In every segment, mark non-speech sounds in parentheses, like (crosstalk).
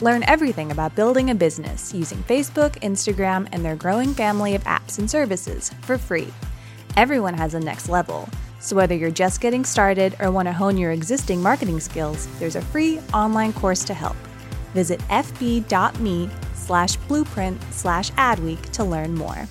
Learn everything about building a business using Facebook, Instagram, and their growing family of apps and services for free. Everyone has a next level. So whether you're just getting started or want to hone your existing marketing skills, there's a free online course to help. Visit fb.me slash blueprint slash adweek to learn more.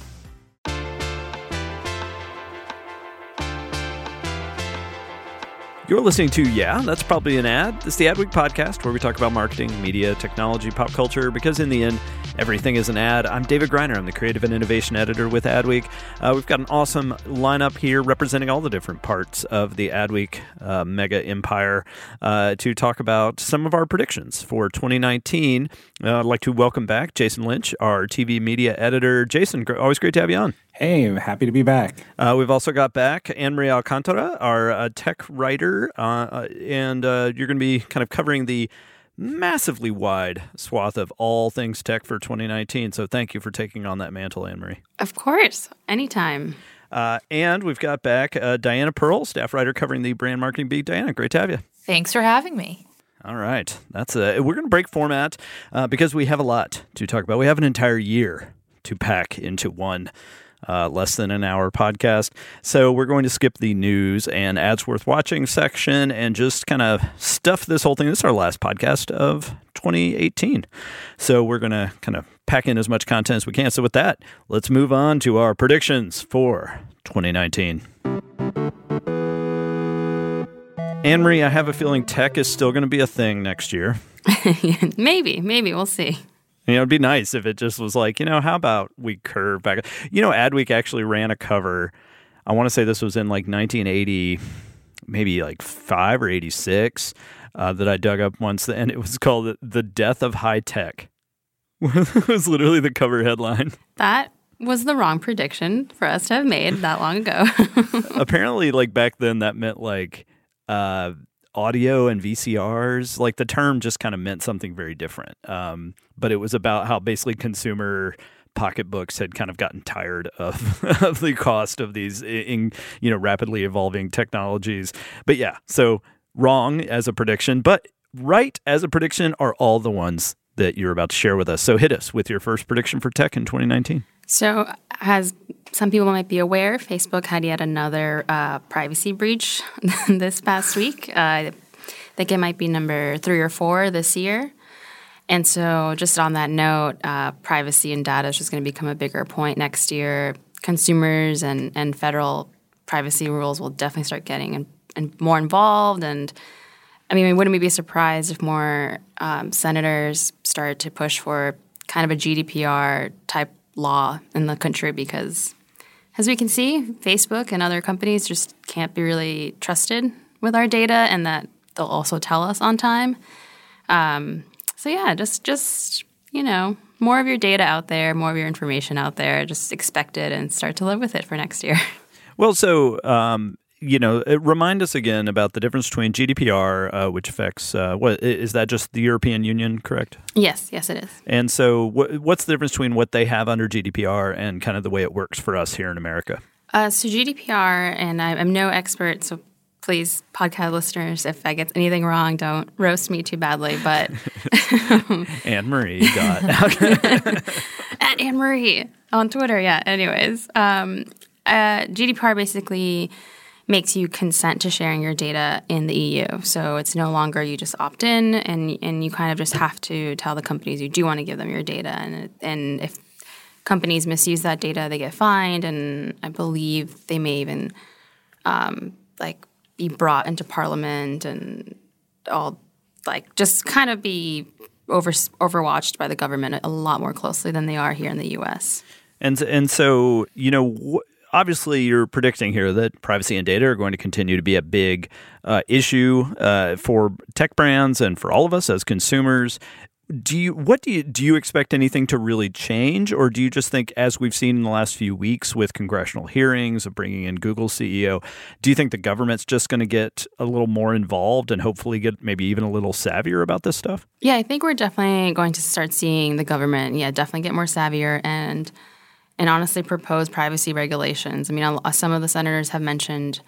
You're listening to Yeah, that's probably an ad. It's the Adweek podcast where we talk about marketing, media, technology, pop culture, because in the end, everything is an ad. I'm David Griner. I'm the creative and innovation editor with Adweek. Uh, we've got an awesome lineup here representing all the different parts of the Adweek uh, mega empire uh, to talk about some of our predictions for 2019. Uh, I'd like to welcome back Jason Lynch, our TV media editor. Jason, always great to have you on. Hey, happy to be back. Uh, we've also got back Anne Marie Alcantara, our uh, tech writer, uh, uh and uh, you're going to be kind of covering the massively wide swath of all things tech for 2019. So thank you for taking on that mantle, Anne Marie. Of course, anytime. Uh, and we've got back Diana Pearl, staff writer covering the brand marketing beat. Diana, great to have you. Thanks for having me. All right, that's a, we're going to break format because we have a lot to talk about. We have an entire year to pack into one uh, less than an hour podcast. So we're going to skip the news and ads worth watching section and just kind of stuff this whole thing. This is our last podcast of 2018. So we're going to kind of pack in as much content as we can. So with that, let's move on to our predictions for 2019. Anne Marie, I have a feeling tech is still going to be a thing next year. (laughs) maybe, maybe we'll see. You know, it'd be nice if it just was like, you know, how about we curve back? You know, Adweek actually ran a cover. I want to say this was in like 1980, maybe like five or 86, uh, that I dug up once, and it was called "The Death of High Tech." (laughs) it was literally the cover headline. That was the wrong prediction for us to have made that long ago. (laughs) Apparently, like back then, that meant like. Uh, audio and VCRs. Like the term just kind of meant something very different. Um, but it was about how basically consumer pocketbooks had kind of gotten tired of, (laughs) of the cost of these in, you know rapidly evolving technologies. But yeah, so wrong as a prediction, but right as a prediction are all the ones that you're about to share with us. So hit us with your first prediction for tech in 2019. So, as some people might be aware, Facebook had yet another uh, privacy breach (laughs) this past week. Uh, I think it might be number three or four this year. And so, just on that note, uh, privacy and data is just going to become a bigger point next year. Consumers and, and federal privacy rules will definitely start getting in, in more involved. And I mean, wouldn't we be surprised if more um, senators started to push for kind of a GDPR type law in the country because, as we can see, Facebook and other companies just can't be really trusted with our data, and that they'll also tell us on time. Um, so yeah, just just you know, more of your data out there, more of your information out there. Just expect it and start to live with it for next year. (laughs) Well, so um, you know, remind us again about the difference between GDPR, uh, which affects uh, what is that just the European Union, correct? Yes, yes, it is. And so, wh- what's the difference between what they have under GDPR and kind of the way it works for us here in America? Uh, so GDPR, and I, am no expert, so please, podcast listeners, if I get anything wrong, don't roast me too badly. But (laughs) Anne Marie got (laughs) at Anne Marie on Twitter. Yeah. Anyways, um, uh, GDPR basically makes you consent to sharing your data in the EU. So it's no longer you just opt in and and you kind of just have to tell the companies you do want to give them your data and and if companies misuse that data, they get fined, and I believe they may even um, like be brought into parliament and all like just kind of be over overwatched by the government a lot more closely than they are here in the U.S. And and so you know. Obviously, you're predicting here that privacy and data are going to continue to be a big uh, issue uh, for tech brands and for all of us as consumers. Do you what do you do you expect anything to really change? Or do you just think as we've seen in the last few weeks with congressional hearings of bringing in Google CEO do you think the government's just going to get a little more involved and hopefully get maybe even a little savvier about this stuff? Yeah i think we're definitely going to start seeing the government yeah definitely get more savvier. And and honestly propose privacy regulations i mean some of the senators have mentioned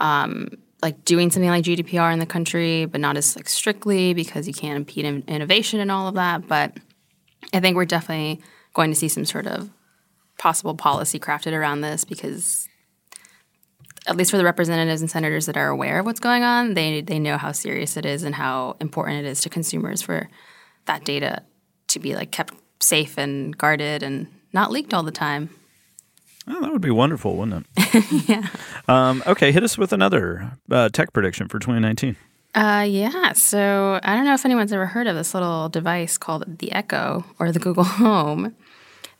um, like doing something like GDPR in the country, but not as like strictly because you can't impede in innovation and all of that. But I think we're definitely going to see some sort of possible policy crafted around this because at least for the representatives and senators that are aware of what's going on, they they know how serious it is and how important it is to consumers for that data to be like kept safe and guarded and not leaked all the time. Oh, that would be wonderful, wouldn't it? (laughs) yeah. Um, okay, hit us with another uh, tech prediction for 2019. Uh, yeah. So I don't know if anyone's ever heard of this little device called the Echo or the Google (laughs) Home,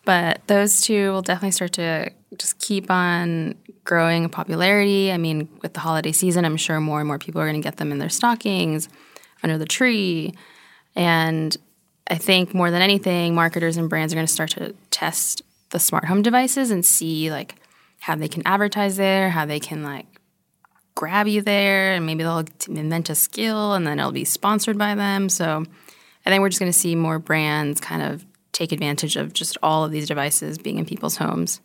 but those two will definitely start to just keep on growing in popularity. I mean, with the holiday season, I'm sure more and more people are going to get them in their stockings, under the tree. And I think more than anything, marketers and brands are going to start to test the smart home devices and see like how they can advertise there, how they can like grab you there, and maybe they'll invent a skill and then it'll be sponsored by them. So I think we're just going to see more brands kind of take advantage of just all of these devices being in people's homes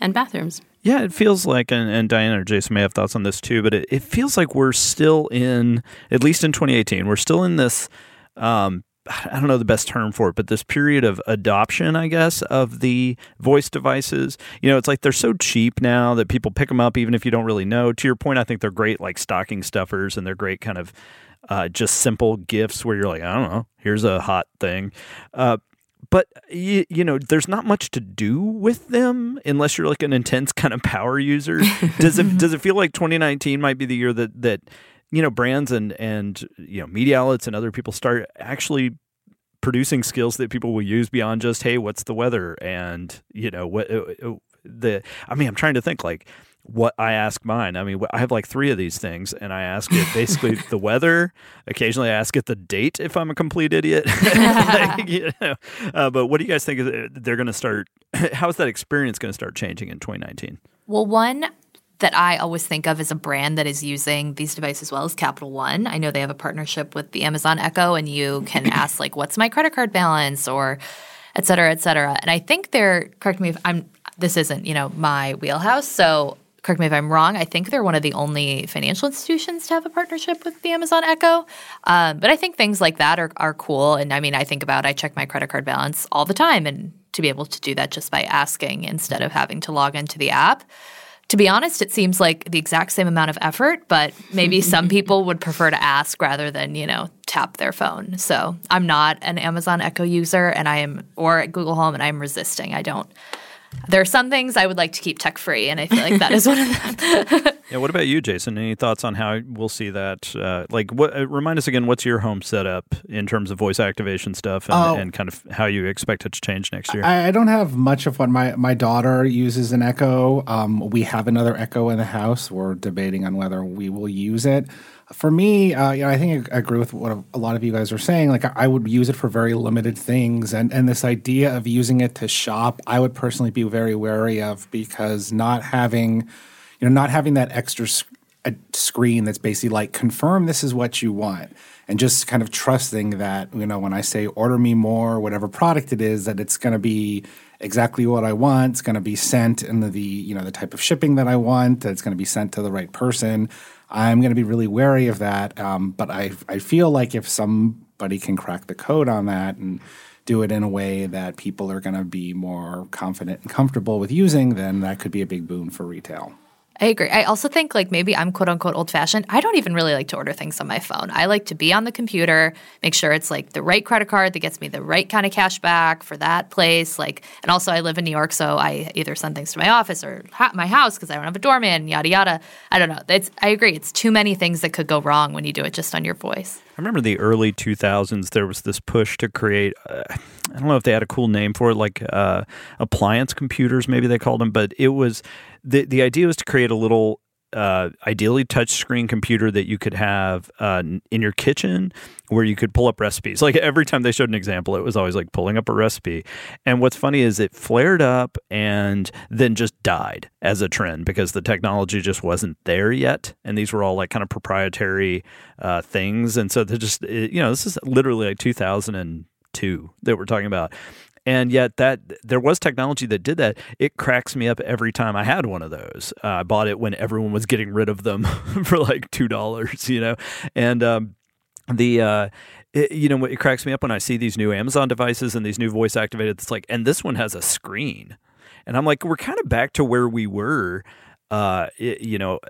and bathrooms. Yeah, it feels like, and, and Diana or Jason may have thoughts on this too, but it, it feels like we're still in, at least in 2018, we're still in this um, I don't know the best term for it, but this period of adoption, I guess, of the voice devices. You know, it's like they're so cheap now that people pick them up even if you don't really know. To your point, I think they're great like stocking stuffers and they're great kind of uh, just simple gifts where you're like, I don't know, here's a hot thing. Uh, but you, you, know there's not much to do with them unless you're like an intense kind of power user (laughs) does it does it feel like 2019 might be the year that that you know brands and and you know media outlets and other people start actually producing skills that people will use beyond just hey what's the weather and you know what uh, uh, the i mean i'm trying to think like what I ask mine. I mean, I have like three of these things, and I ask it basically (laughs) the weather. Occasionally, I ask it the date if I'm a complete idiot. (laughs) like, you know. uh, but what do you guys think they're going to start? (laughs) How is that experience going to start changing in 2019? Well, one, that I always think of as a brand that is using these devices as well as Capital One. I know they have a partnership with the Amazon Echo, and you can (clears throat) ask like, "What's my credit card balance?" or et cetera, et cetera. And I think they're correct me if I'm this isn't you know my wheelhouse, so correct me if I'm wrong. I think they're one of the only financial institutions to have a partnership with the Amazon Echo. Um, but I think things like that are are cool. And I mean, I think about I check my credit card balance all the time, and to be able to do that just by asking instead of having to log into the app to be honest, it seems like the exact same amount of effort, but maybe (laughs) some people would prefer to ask rather than, you know, tap their phone. So I'm not an Amazon Echo user and I am, or Google Home, and I'm resisting. I don't there are some things I would like to keep tech free, and I feel like that is one of them. (laughs) yeah. What about you, Jason? Any thoughts on how we'll see that? Uh, like, what? Uh, remind us again. What's your home setup in terms of voice activation stuff, and, oh, and kind of how you expect it to change next year? I, I, don't have much of what my my daughter uses an Echo. Um, we have another Echo in the house. We're debating on whether we will use it for me, uh, you know, I think I agree with what a lot of you guys are saying. Like, I would use it for very limited things, and and this idea of using it to shop, I would personally be very wary of because not having, you know, not having that extra sc- screen that's basically like confirm this is what you want, and just kind of trusting that you know when I say order me more, whatever product it is, that it's going to be exactly what I want. It's going to be sent in the, the you know the type of shipping that I want. It's going to be sent to the right person. I'm going to be really wary of that. Um, but I, I feel like if somebody can crack the code on that and do it in a way that people are going to be more confident and comfortable with using, then that could be a big boon for retail. I agree. I also think like maybe I'm quote unquote old fashioned. I don't even really like to order things on my phone. I like to be on the computer, make sure it's like the right credit card that gets me the right kind of cash back for that place. Like, and also I live in New York, so I either send things to my office or ha- my house because I don't have a doorman. Yada yada. I don't know. It's I agree. It's too many things that could go wrong when you do it just on your voice. I remember the early 2000s. There was this push to create. Uh, I don't know if they had a cool name for it, like uh, appliance computers, maybe they called them. But it was the the idea was to create a little uh, ideally touchscreen computer that you could have uh, in your kitchen where you could pull up recipes. Like every time they showed an example, it was always like pulling up a recipe. And what's funny is it flared up and then just died as a trend because the technology just wasn't there yet. And these were all like kind of proprietary uh, things. And so they're just, it, you know, this is literally like 2002 that we're talking about and yet that there was technology that did that. It cracks me up every time i had one of those. Uh, i bought it when everyone was getting rid of them (laughs) for like two dollars you know? And um, the uh, it, you know it cracks me up when i see these new amazon devices and these new voice activated it's like and this one has a screen. And i'm like we're kind of back to where we were uh, it, you know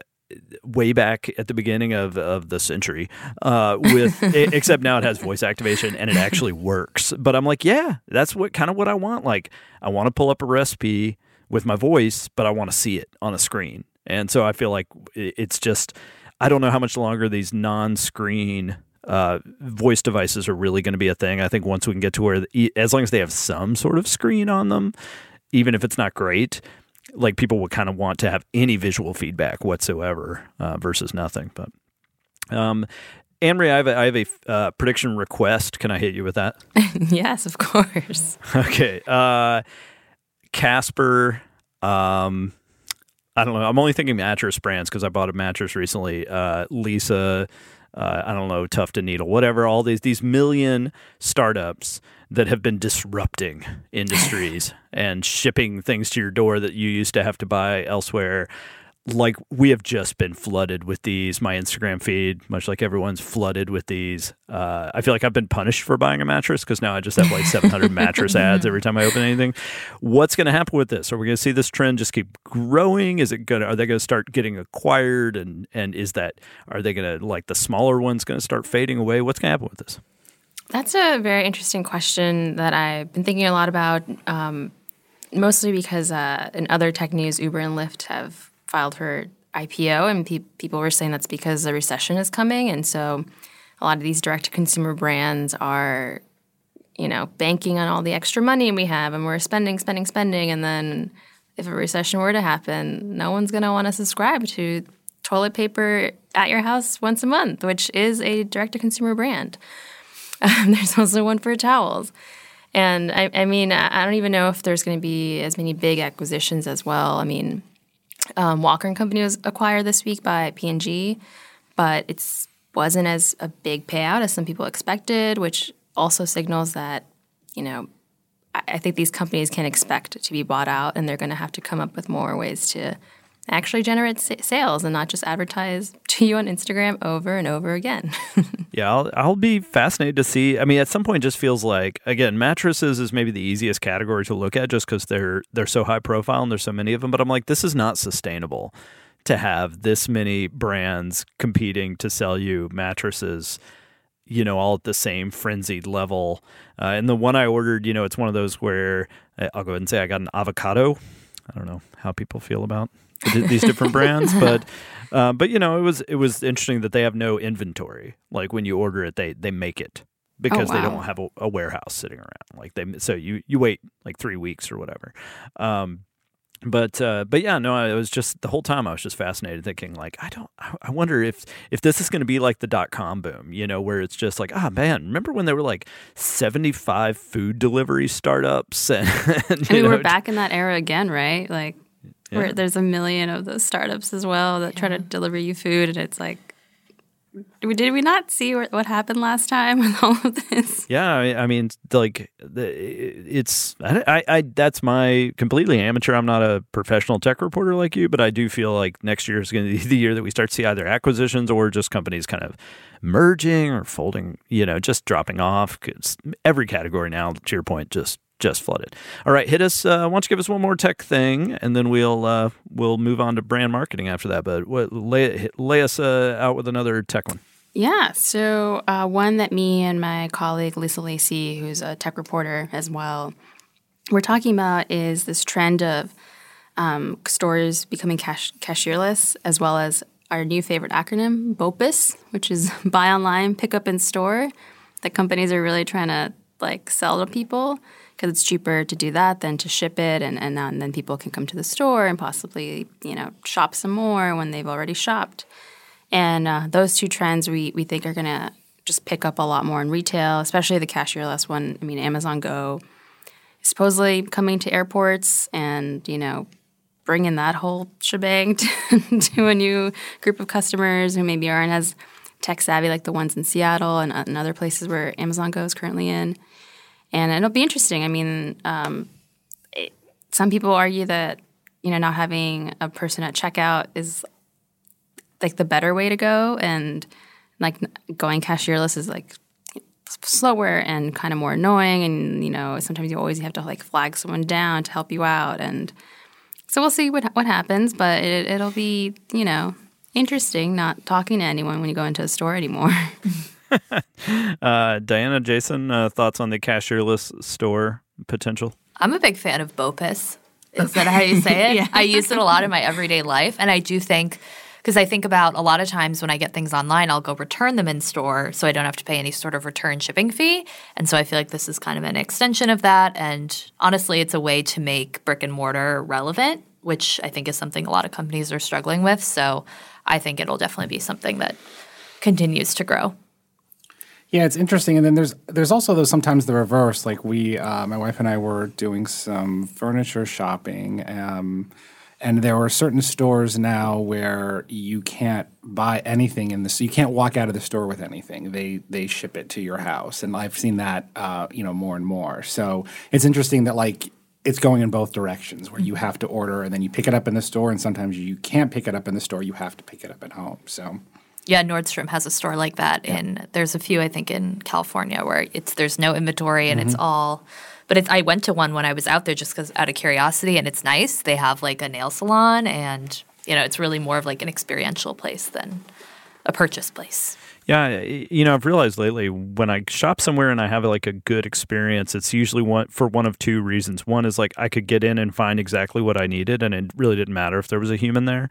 way back at the beginning of, of the century uh, with (laughs) except now it has voice activation and it actually works. But i'm like yeah that's what kind of what i want. Like i want to pull up a recipe with my voice but i want to see it on a screen. And so i feel like it's just i don't know how much longer these non-screen uh, voice devices are really going to be a thing. I think once we can get to where as long as they have some sort of screen on them even if it's not great like people would kind of want to have any visual feedback whatsoever uh, versus nothing. But um, Anne Marie, I have a, I have a uh, prediction request. Can I hit you with that? (laughs) yes, of course. (laughs) Okay. Uh, Casper. Um, I don't know. I'm only thinking mattress brands because I bought a mattress recently. Uh, Leesa. Uh, I don't know, Tuft and Needle, whatever. All these these million startups that have been disrupting industries (laughs) and shipping things to your door that you used to have to buy elsewhere. Like we have just been flooded with these. My Instagram feed, much like everyone's flooded with these. Uh, I feel like I've been punished for buying a mattress because now I just have like (laughs) 700 mattress ads every time I open anything. What's going to happen with this? Are we going to see this trend just keep growing? Is it going? Are they going to start getting acquired? And and is that are they going to like the smaller ones going to start fading away? What's going to happen with this? That's a very interesting question that I've been thinking a lot about, um, mostly because uh, in other tech news, Uber and Lyft have filed for IPO, and pe- people were saying that's because the recession is coming, and so a lot of these direct-to-consumer brands are, you know, banking on all the extra money we have, and we're spending, spending, spending, and then if a recession were to happen, no one's going to want to subscribe to toilet paper at your house once a month, which is a direct-to-consumer brand. Um, (laughs) there's also one for towels. And I, I mean, I don't even know if there's going to be as many big acquisitions as well. I mean, um, Walker and Company was acquired this week by P&G, but it wasn't as a big payout as some people expected, which also signals that, you know, I, I think these companies can expect to be bought out and they're going to have to come up with more ways to actually generate sales and not just advertise (laughs) to you on Instagram over and over again. (laughs) yeah, I'll, I'll be fascinated to see. I mean, at some point, just feels like again, mattresses is maybe the easiest category to look at just because they're they're so high profile and there's so many of them. But I'm like, this is not sustainable to have this many brands competing to sell you mattresses you know, all at the same frenzied level. Uh, and the one I ordered, you know, it's one of those where I'll go ahead and say I got an avocado. I don't know how people feel about these different brands, (laughs) but uh, but you know, it was it was interesting that they have no inventory. Like when you order it, they they make it because oh, wow. they don't have a, a, warehouse sitting around. Like they so you you wait like three weeks or whatever. Um, but uh, but yeah, no, it was just the whole time I was just fascinated, thinking like, I don't, I wonder if if this is going to be like the dot com boom, you know, where it's just like, ah, oh, man, remember when there were like seventy five food delivery startups, (laughs) and, and we know, we're back in that era again, right? Like yeah. where there's a million of those startups as well that yeah. try to deliver you food, and it's like, did we not see what happened last time with all of this? Yeah, I mean, like, it's I, I, that's my completely amateur. I'm not a professional tech reporter like you, but I do feel like next year is going to be (laughs) the year that we start to see either acquisitions or just companies kind of merging or folding. You know, just dropping off. Cause every category now, to your point, just just flooded. All right, hit us. Uh, why don't you give us one more tech thing, and then we'll uh, we'll move on to brand marketing after that. But what, lay lay us uh, out with another tech one. Yeah, so uh, one that me and my colleague Lisa Lacy, who's a tech reporter as well, we're talking about is this trend of um, stores becoming cash- cashierless, as well as our new favorite acronym, BOPIS, which is (laughs) Buy Online, Pick Up in Store. That companies are really trying to like sell to people because it's cheaper to do that than to ship it, and, and, and then people can come to the store and possibly you know shop some more when they've already shopped. And uh, those two trends we, we think are going to just pick up a lot more in retail, especially the cashierless one. I mean, Amazon Go supposedly coming to airports and, you know, bringing that whole shebang (laughs) to, to a new group of customers who maybe aren't as tech savvy like the ones in Seattle and, and other places where Amazon Go is currently in. And it'll be interesting. I mean, um, it, some people argue that, you know, not having a person at checkout is like the better way to go. And like going cashierless is like slower and kind of more annoying. And you know sometimes you always have to like flag someone down to help you out. And so we'll see what what happens. But it, it'll be you know interesting not talking to anyone when you go into a store anymore (laughs) (laughs) uh, diana jason uh, thoughts on the cashierless store potential i'm a big fan of bopis is that how you say (laughs) it yeah. i use it a lot in my everyday life and i do think because I think about a lot of times when I get things online, I'll go return them in store so I don't have to pay any sort of return shipping fee. And so I feel like this is kind of an extension of that. And honestly, it's a way to make brick and mortar relevant, which I think is something a lot of companies are struggling with. So I think it'll definitely be something that continues to grow. Yeah, it's interesting, and then there's there's also though sometimes the reverse. Like we, uh, my wife and I were doing some furniture shopping, um, and there are certain stores now where you can't buy anything in the so you can't walk out of the store with anything. They they ship it to your house, and I've seen that uh, you know more and more. So it's interesting that like it's going in both directions where you have to order and then you pick it up in the store, and sometimes you can't pick it up in the store. You have to pick it up at home. So. Yeah, Nordstrom has a store like that, yeah. and there's a few I think in California where it's there's no inventory and mm-hmm. it's all but I went to one when I was out there just because out of curiosity, and it's nice. They have like a nail salon, and you know, it's really more of like an experiential place than a purchase place. Yeah, you know, I've realized lately when I shop somewhere and I have like a good experience, it's usually one for one of two reasons. One is like I could get in and find exactly what I needed, and it really didn't matter if there was a human there.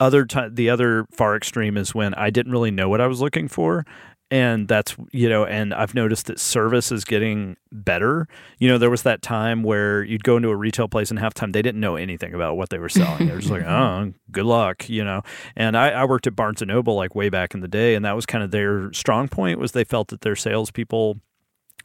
Other t- the other far extreme is when I didn't really know what I was looking for, and that's you know and i've noticed that service is getting better. You know there was that time where you'd go into a retail place and half time they didn't know anything about what they were selling. They were just like (laughs) oh good luck you know? And I, I, worked at barnes and noble like way back in the day and that was kind of their strong point was they felt that their salespeople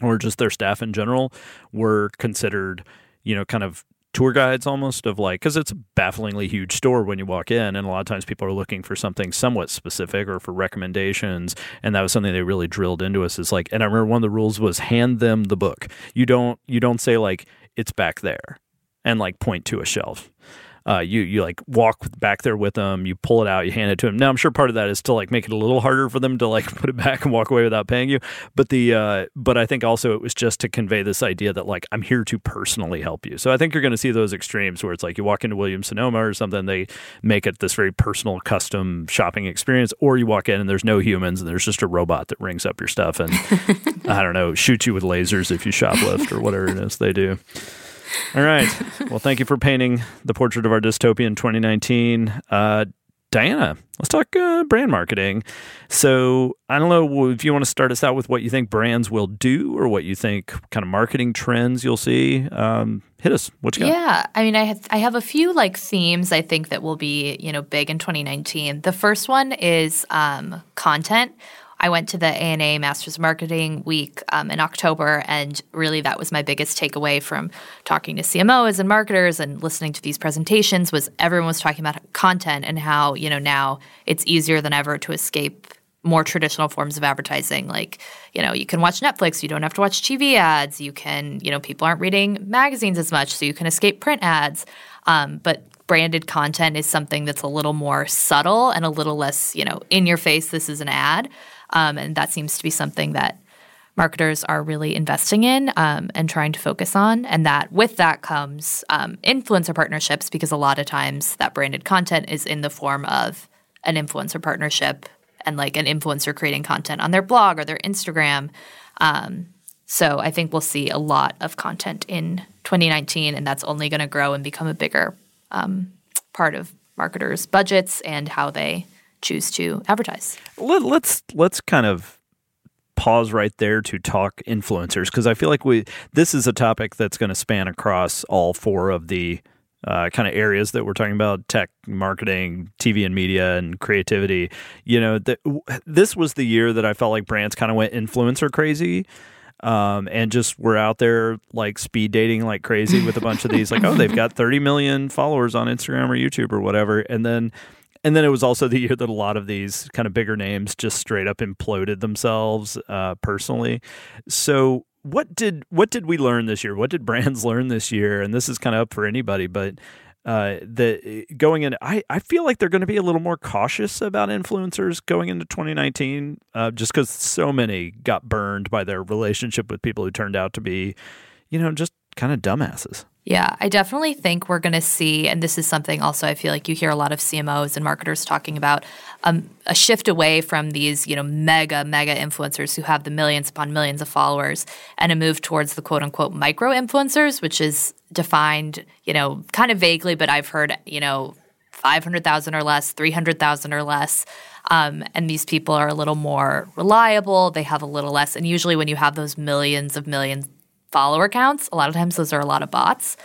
or just their staff in general were considered you know kind of tour guides almost of like because it's a bafflingly huge store when you walk in and a lot of times people are looking for something somewhat specific or for recommendations and that was something they really drilled into us is like and i remember one of the rules was hand them the book. You don't you don't say like it's back there and like point to a shelf uh, you you like walk back there with them, you pull it out, you hand it to them. Now I'm sure part of that is to like make it a little harder for them to like (laughs) put it back and walk away without paying you. But the uh, but I think also it was just to convey this idea that like I'm here to personally help you. So I think you're going to see those extremes where it's like you walk into Williams Sonoma or something, they make it this very personal, custom shopping experience, or you walk in and there's no humans and there's just a robot that rings up your stuff and (laughs) I don't know shoots you with lasers if you shoplift or whatever it is they do. All right. Well, thank you for painting the portrait of our dystopia in 2019. Uh, Diana, let's talk uh, brand marketing. So, I don't know if you want to start us out with what you think brands will do or what you think kind of marketing trends you'll see. Um, hit us. What you got? Yeah, I mean, I have, I have a few like themes I think that will be you know big in 2019. The first one is um, content. I went to the ANA Masters of Marketing Week um, in October, and really that was my biggest takeaway from talking to CMOs and marketers and listening to these presentations was everyone was talking about content and how you know now it's easier than ever to escape more traditional forms of advertising. Like you know you can watch netflix you don't have to watch tv ads you can you know people aren't reading magazines as much so you can escape print ads. Um, but branded content is something that's a little more subtle and a little less you know in your face this is an ad um, and that seems to be something that marketers are really investing in um, and trying to focus on. And that with that comes um, influencer partnerships because a lot of times that branded content is in the form of an influencer partnership and like an influencer creating content on their blog or their Instagram. Um, so I think we'll see a lot of content in 2019, and that's only going to grow and become a bigger um, part of marketers' budgets and how they choose to advertise. Let, let's let's kind of pause right there to talk influencers because I feel like we this is a topic that's going to span across all four of the uh, kind of areas that we're talking about tech marketing tv and media and creativity you know th- this was the year that i felt like brands kind of went influencer crazy um, and just were out there like speed dating like crazy with a bunch of these like oh they've got (laughs) 30 million followers on instagram or youtube or whatever and then and then it was also the year that a lot of these kind of bigger names just straight up imploded themselves uh, personally. So what did what did we learn this year? What did brands (laughs) learn this year? And this is kind of up for anybody, but uh, the going in, I, I feel like they're going to be a little more cautious about influencers going into 2019, uh, just because so many got burned by their relationship with people who turned out to be, you know, just kind of dumbasses. Yeah, I definitely think we're going to see, and this is something also I feel like you hear a lot of CMOs and marketers talking about um, a shift away from these, you know, mega, mega influencers who have the millions upon millions of followers and a move towards the quote unquote micro influencers, which is defined, you know, kind of vaguely, but I've heard, you know, 500,000 or less, 300,000 or less. Um, and these people are a little more reliable. They have a little less. And usually, when you have those millions of millions follower counts. A lot of times those are a lot of bots.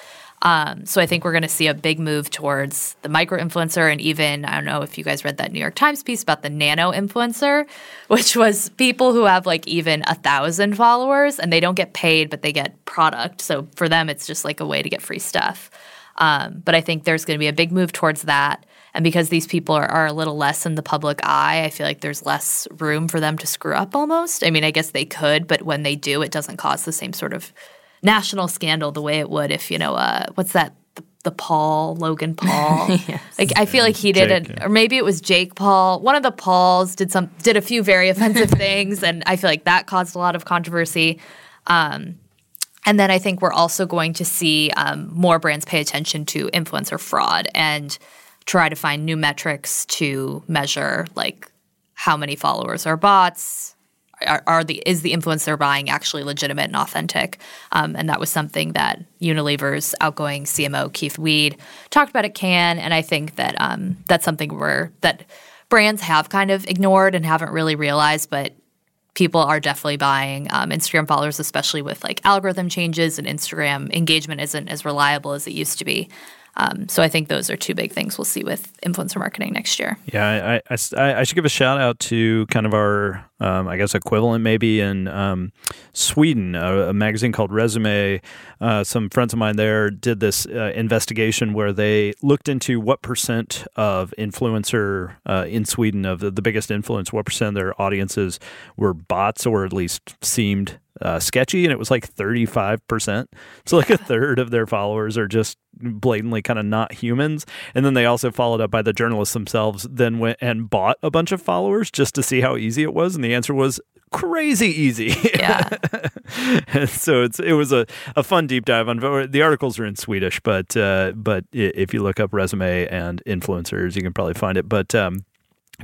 Um, so I think we're going to see a big move towards the micro influencer, and even I don't know if you guys read that New York Times piece about the nano influencer, (laughs) which was people who have like even a thousand followers and they don't get paid, but they get product. So for them, it's just like a way to get free stuff. Um, but I think there's going to be a big move towards that. And because these people are, are, a little less in the public eye, I feel like there's less room for them to screw up almost. I mean, I guess they could, but when they do, it doesn't cause the same sort of national scandal the way it would if, you know, uh, what's that? The, the Paul, Logan (laughs) Paul. yes. Like I feel like he did Jake, it, or maybe it was Jake Paul. One of the Pauls did some did a few very offensive (laughs) things, and I feel like that caused a lot of controversy. Um, and then I think we're also going to see um, more brands pay attention to influencer fraud and try to find new metrics to measure like how many followers are bots. Are, are the is the influencer buying actually legitimate and authentic? Um, and that was something that unilever's outgoing cmo keith weed talked about at Cannes and i think that um, that's something where that brands have kind of ignored and haven't really realized but people are definitely buying um, Instagram followers, especially with like algorithm changes and Instagram engagement isn't as reliable as it used to be. Um, so I think those are two big things we'll see with influencer marketing next year. Yeah, I, I, I should give a shout out to kind of our, um, I guess, equivalent maybe in um, Sweden, a, a, magazine called Resumé. Uh, some friends of mine there did this uh, investigation where they looked into what percent of influencer uh, in Sweden, of the, the biggest influence, what percent of their audiences were bots or at least seemed uh, sketchy, and it was like 35%. So, like a (laughs) third of their followers are just blatantly kind of not humans. And then they also followed up by the journalists themselves, then went and bought a bunch of followers just to see how easy it was. And the answer was crazy easy. Yeah. (laughs) so it's it was a, a fun deep dive on the articles are in Swedish, but uh, but if you look up Resumé and influencers, you can probably find it. But um,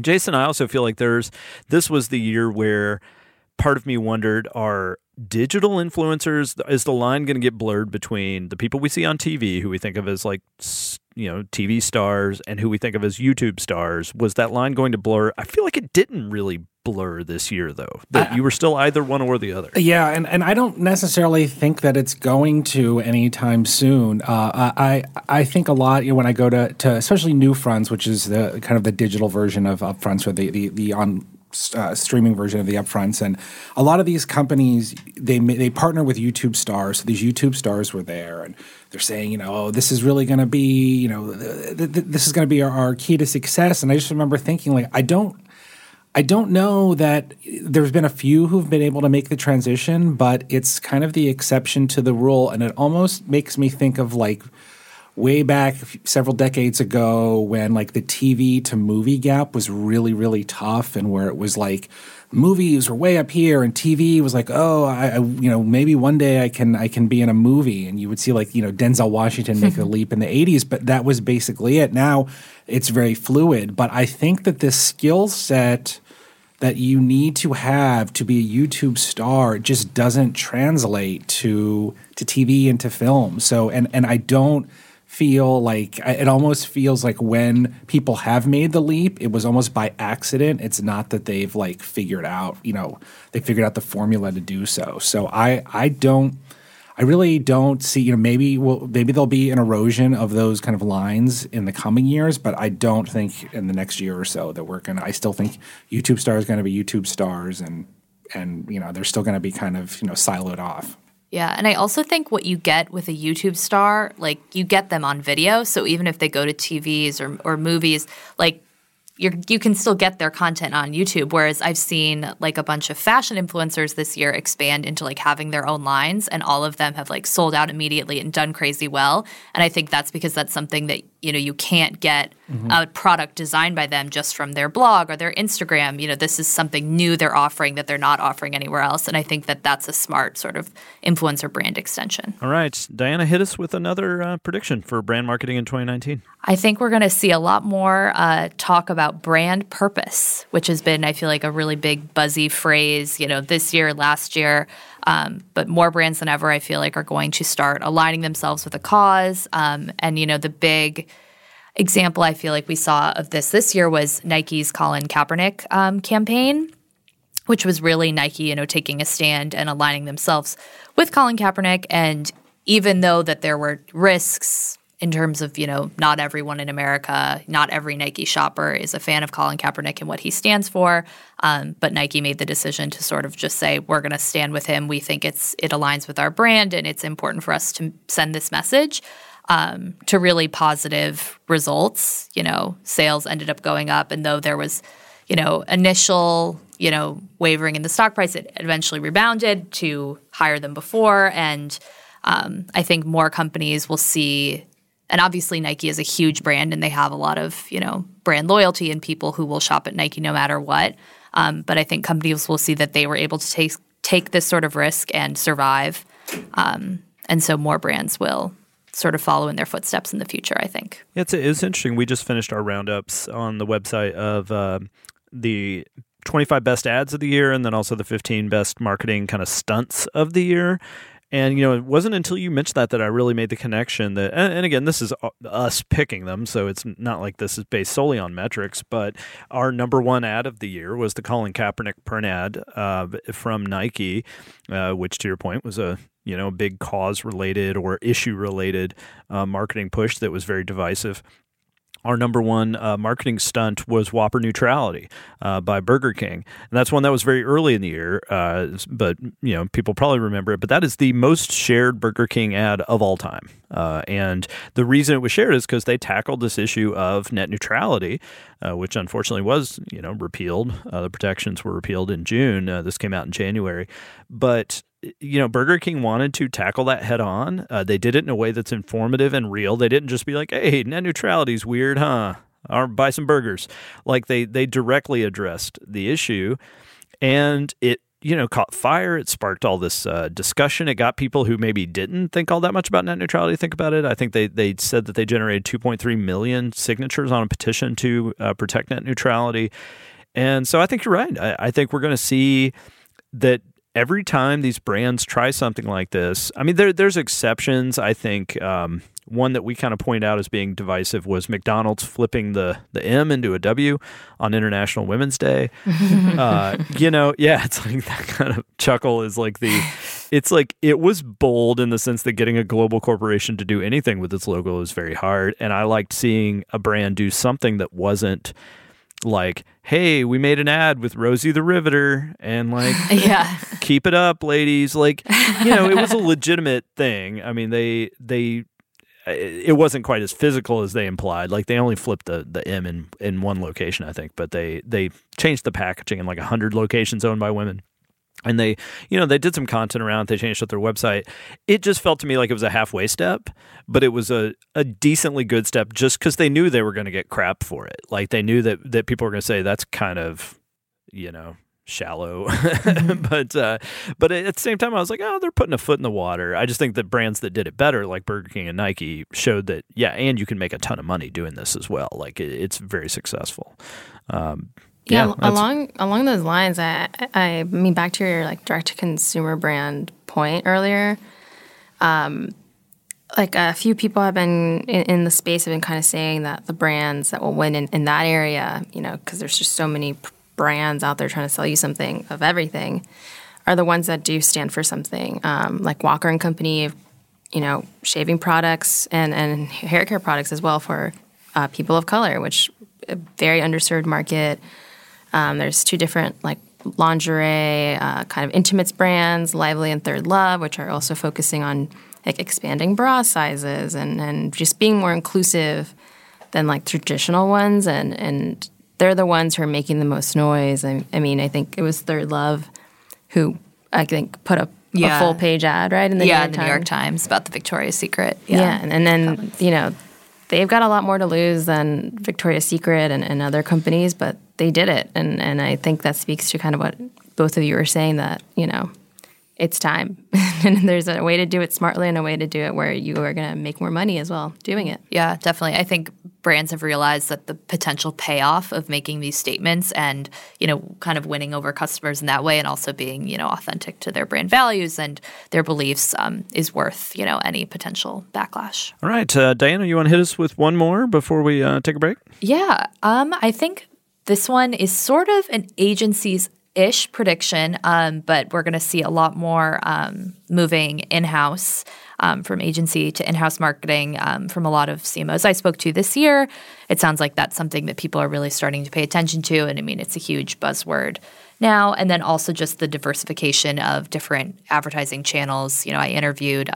Jason, I also feel like there's this was the year where part of me wondered are digital influencers is the line going to get blurred between the people we see on TV who we think of as like you know TV stars and who we think of as YouTube stars? Was that line going to blur? I feel like it didn't really blur this year though that you were still either one or the other. Yeah and, and I don't necessarily think that it's going to anytime soon. Uh, I I think a lot you know, when I go to, to especially new fronts which is the kind of the digital version of upfronts or the the, the on uh, streaming version of the upfronts, and a lot of these companies they they partner with YouTube stars. So these YouTube stars were there, and they're saying, you know, oh, this is really going to be, you know, th- th- this is going to be our, our key to success. And I just remember thinking, like, I don't. I don't know that there's been a few who've been able to make the transition, but it's kind of the exception to the rule. And it almost makes me think of like way back several decades ago when like the TV to movie gap was really really tough and where it was like movies were way up here and TV was like oh I, I you know maybe one day I can I can be in a movie and you would see like you know Denzel Washington make a (laughs) leap in the 80s but that was basically it now it's very fluid but I think that this skill set that you need to have to be a YouTube star just doesn't translate to to TV and to film. So and and I don't feel like it almost feels like when people have made the leap, it was almost by accident. It's not that they've like figured out, you know, they figured out the formula to do so. So I I don't I really don't see, you know, maybe well, maybe there'll be an erosion of those kind of lines in the coming years, but I don't think in the next year or so that we're gonna. I still think YouTube stars going to be YouTube stars, and and you know they're still going to be kind of you know siloed off. Yeah, and I also think what you get with a YouTube star, like you get them on video, so even if they go to TVs or or movies, like you you can still get their content on YouTube. Whereas I've seen like a bunch of fashion influencers this year expand into like having their own lines, and all of them have like sold out immediately and done crazy well. And I think that's because that's something that you know you can't get mm-hmm. a product designed by them just from their blog or their Instagram. You know, this is something new they're offering that they're not offering anywhere else. And I think that that's a smart sort of influencer brand extension. All right, Diana, hit us with another uh, prediction for brand marketing in 2019. I think we're going to see a lot more uh, talk about brand purpose, which has been, I feel like, a really big buzzy phrase. You know, this year, last year. Um, but more brands than ever, I feel like, are going to start aligning themselves with a cause. Um, and, you know, the big example I feel like we saw of this this year was Nike's Colin Kaepernick um, campaign, which was really Nike, you know, taking a stand and aligning themselves with Colin Kaepernick. And even though that there were risks in terms of, you know, not everyone in America, not every Nike shopper is a fan of Colin Kaepernick and what he stands for. Um, but Nike made the decision to sort of just say, we're going to stand with him. We think it's it aligns with our brand and it's important for us to send this message. Um, to really positive results. You know, sales ended up going up, and though there was, you know, initial, you know, wavering in the stock price, it eventually rebounded to higher than before. And um, I think more companies will see and obviously Nike is a huge brand and they have a lot of, you know, brand loyalty and people who will shop at Nike no matter what. Um, but I think companies will see that they were able to take take this sort of risk and survive. Um, and so more brands will sort of follow in their footsteps in the future, I think. It's, it's interesting. We just finished our roundups on the website of uh, the 25 best ads of the year and then also the 15 best marketing kind of stunts of the year. And you know, it wasn't until you mentioned that that I really made the connection that. And, and, again, this is us picking them, so it's not like this is based solely on metrics. But our number one ad of the year was the Colin Kaepernick print ad uh, from Nike, uh, which, to your point, was a you know big cause related or issue related uh, marketing push that was very divisive our number one uh, marketing stunt was Whopper Neutrality uh, by Burger King, and that's one that was very early in the year. Uh, but you know, people probably remember it. But that is the most shared Burger King ad of all time, uh, and the reason it was shared is because they tackled this issue of net neutrality, uh, which unfortunately was you know repealed. Uh, the protections were repealed in June. this came out in January, but you know, Burger King wanted to tackle that head on. Uh, they did it in a way that's informative and real. They didn't just be like, "Hey, net neutrality is weird, huh?" Or buy some burgers. Like they they directly addressed the issue, and it you know caught fire. It sparked all this uh, discussion. It got people who maybe didn't think all that much about net neutrality think about it. I think they they said that they generated 2.3 million signatures on a petition to uh, protect net neutrality, and so I think you're right. I, I think we're going to see that every time these brands try something like this, I mean, there, there's exceptions. I think um, one that we kind of point out as being divisive was McDonald's flipping the, the M into a W on International Women's Day. (laughs) uh, you know, yeah, it's like that kind of chuckle is like the, it's like it was bold in the sense that getting a global corporation to do anything with its logo is very hard. And I liked seeing a brand do something that wasn't like, hey, we made an ad with Rosie the Riveter and like (laughs) yeah. keep it up, ladies. Like, you know, it was a (laughs) legitimate thing. I mean, they they it wasn't quite as physical as they implied. Like they only flipped the, the M in, in one location, I think, but they they changed the packaging in like a hundred locations owned by women. And they you know they did some content around it. They changed up their website. It just felt to me like it was a halfway step but it was a, a decently good step just because they knew they were going to get crap for it. Like they knew that that people were going to say that's kind of you know shallow. (laughs) But uh, but at the same time i was like oh they're putting a foot in the water. I just think that brands that did it better like burger king and nike showed that yeah and you can make a ton of money doing this as well. Like it, it's very successful. Um, yeah, Yeah, along along those lines, I I mean back to your like direct to consumer brand point earlier. Um, like a few people have been in, in the space have been kind of saying that the brands that will win in, in that area, you know, because there's just so many brands out there trying to sell you something of everything, are the ones that do stand for something. Um, like Walker and Company, you know, shaving products and and hair care products as well for uh, people of color, which a very underserved market. Um, there's two different like lingerie, uh, kind of intimates brands, Lively and ThirdLove, which are also focusing on like expanding bra sizes and, and just being more inclusive than like traditional ones. And, and they're the ones who are making the most noise. I, I mean, I think it was ThirdLove who I think put up Yeah. a full page ad, right? In the yeah, New York the New York Times. Times about the Victoria's Secret. Yeah, and, and then you know they've got a lot more to lose than Victoria's Secret and, and other companies, but they did it, and and I think that speaks to kind of what both of you were saying that you know it's time, (laughs) and there's a way to do it smartly and a way to do it where you are going to make more money as well doing it. Yeah, definitely. I think brands have realized that the potential payoff of making these statements and, you know, kind of winning over customers in that way and also being, you know, authentic to their brand values and their beliefs um, is worth, you know, any potential backlash. all right uh, diana you want to hit us with one more before we uh, take a break Yeah, um, I think this one is sort of an agency's ish prediction, um, but we're going to see a lot more um, moving in house um, from agency to in house marketing um, from a lot of CMOs I spoke to this year. It sounds like that's something that people are really starting to pay attention to. And I mean, it's a huge buzzword now. And then also just the diversification of different advertising channels. You know, I interviewed.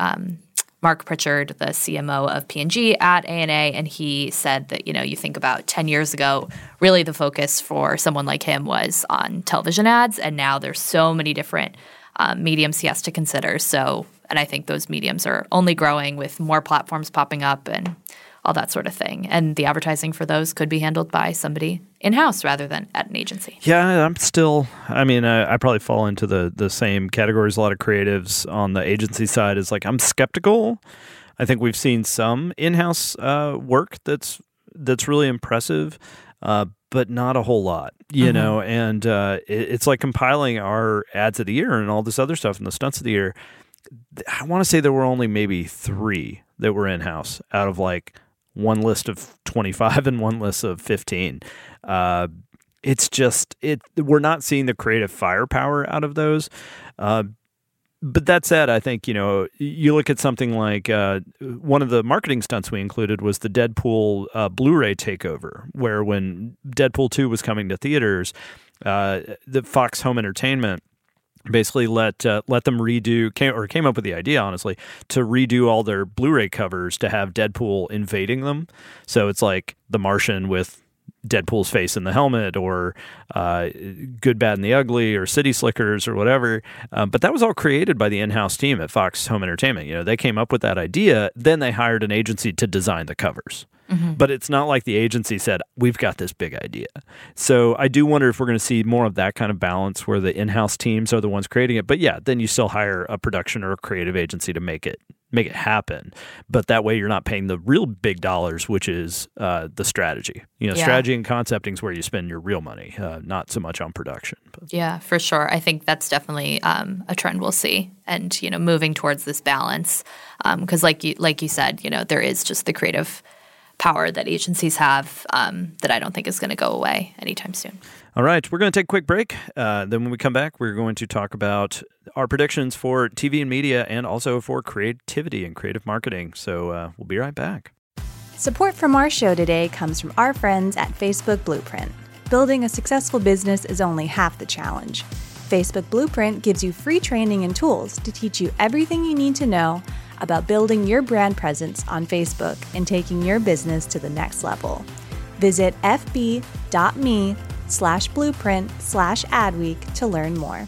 Mark Pritchard, the CMO of P&G at ANA, and he said that you know you think about 10 years ago, really the focus for someone like him was on television ads, and now there's so many different um, mediums he has to consider. So, and I think those mediums are only growing with more platforms popping up and all that sort of thing. And the advertising for those could be handled by somebody in house rather than at an agency. Yeah, I'm still. I mean, I, I probably fall into the the same categories. A lot of creatives on the agency side is like I'm skeptical. I think we've seen some in-house uh, work that's that's really impressive, uh, but not a whole lot. You know, and uh, it, it's like compiling our ads of the year and all this other stuff and the stunts of the year. I want to say there were only maybe three that were in-house out of like one list of 25 and one list of 15. Uh, it's just it we're not seeing the creative firepower out of those uh, but that said i think you know you look at something like uh, one of the marketing stunts we included was the deadpool uh, blu-ray takeover where when deadpool 2 was coming to theaters uh, the fox home entertainment basically let uh, let them redo came, or came up with the idea honestly to redo all their Blu-ray covers to have Deadpool invading them. So it's like The Martian with Deadpool's face in the helmet, or uh, Good, Bad, and the Ugly, or City Slickers, or whatever. Um, but that was all created by the in-house team at Fox Home Entertainment. You know, they came up with that idea. Then they hired an agency to design the covers. But it's not like the agency said, we've got this big idea. So I do wonder if we're going to see more of that kind of balance where the in house teams are the ones creating it. But yeah, then you still hire a production or a creative agency to make it make it happen. But that way you're not paying the real big dollars, which is uh, the strategy. You know, Yeah. strategy and concepting is where you spend your real money, uh, not so much on production. But Yeah, for sure. I think that's definitely um, a trend we'll see, and you know, moving towards this balance, because like you like you said, you know, there is just the creative power that agencies have um, that I don't think is going to go away anytime soon. All right, we're going to take a quick break. Uh, then, when we come back, we're going to talk about our predictions for TV and media and also for creativity and creative marketing. So, uh, we'll be right back. Support from our show today comes from our friends at Facebook Blueprint. Building a successful business is only half the challenge. Facebook Blueprint gives you free training and tools to teach you everything you need to know about building your brand presence on Facebook and taking your business to the next level. Visit fb.me slash blueprint slash adweek to learn more.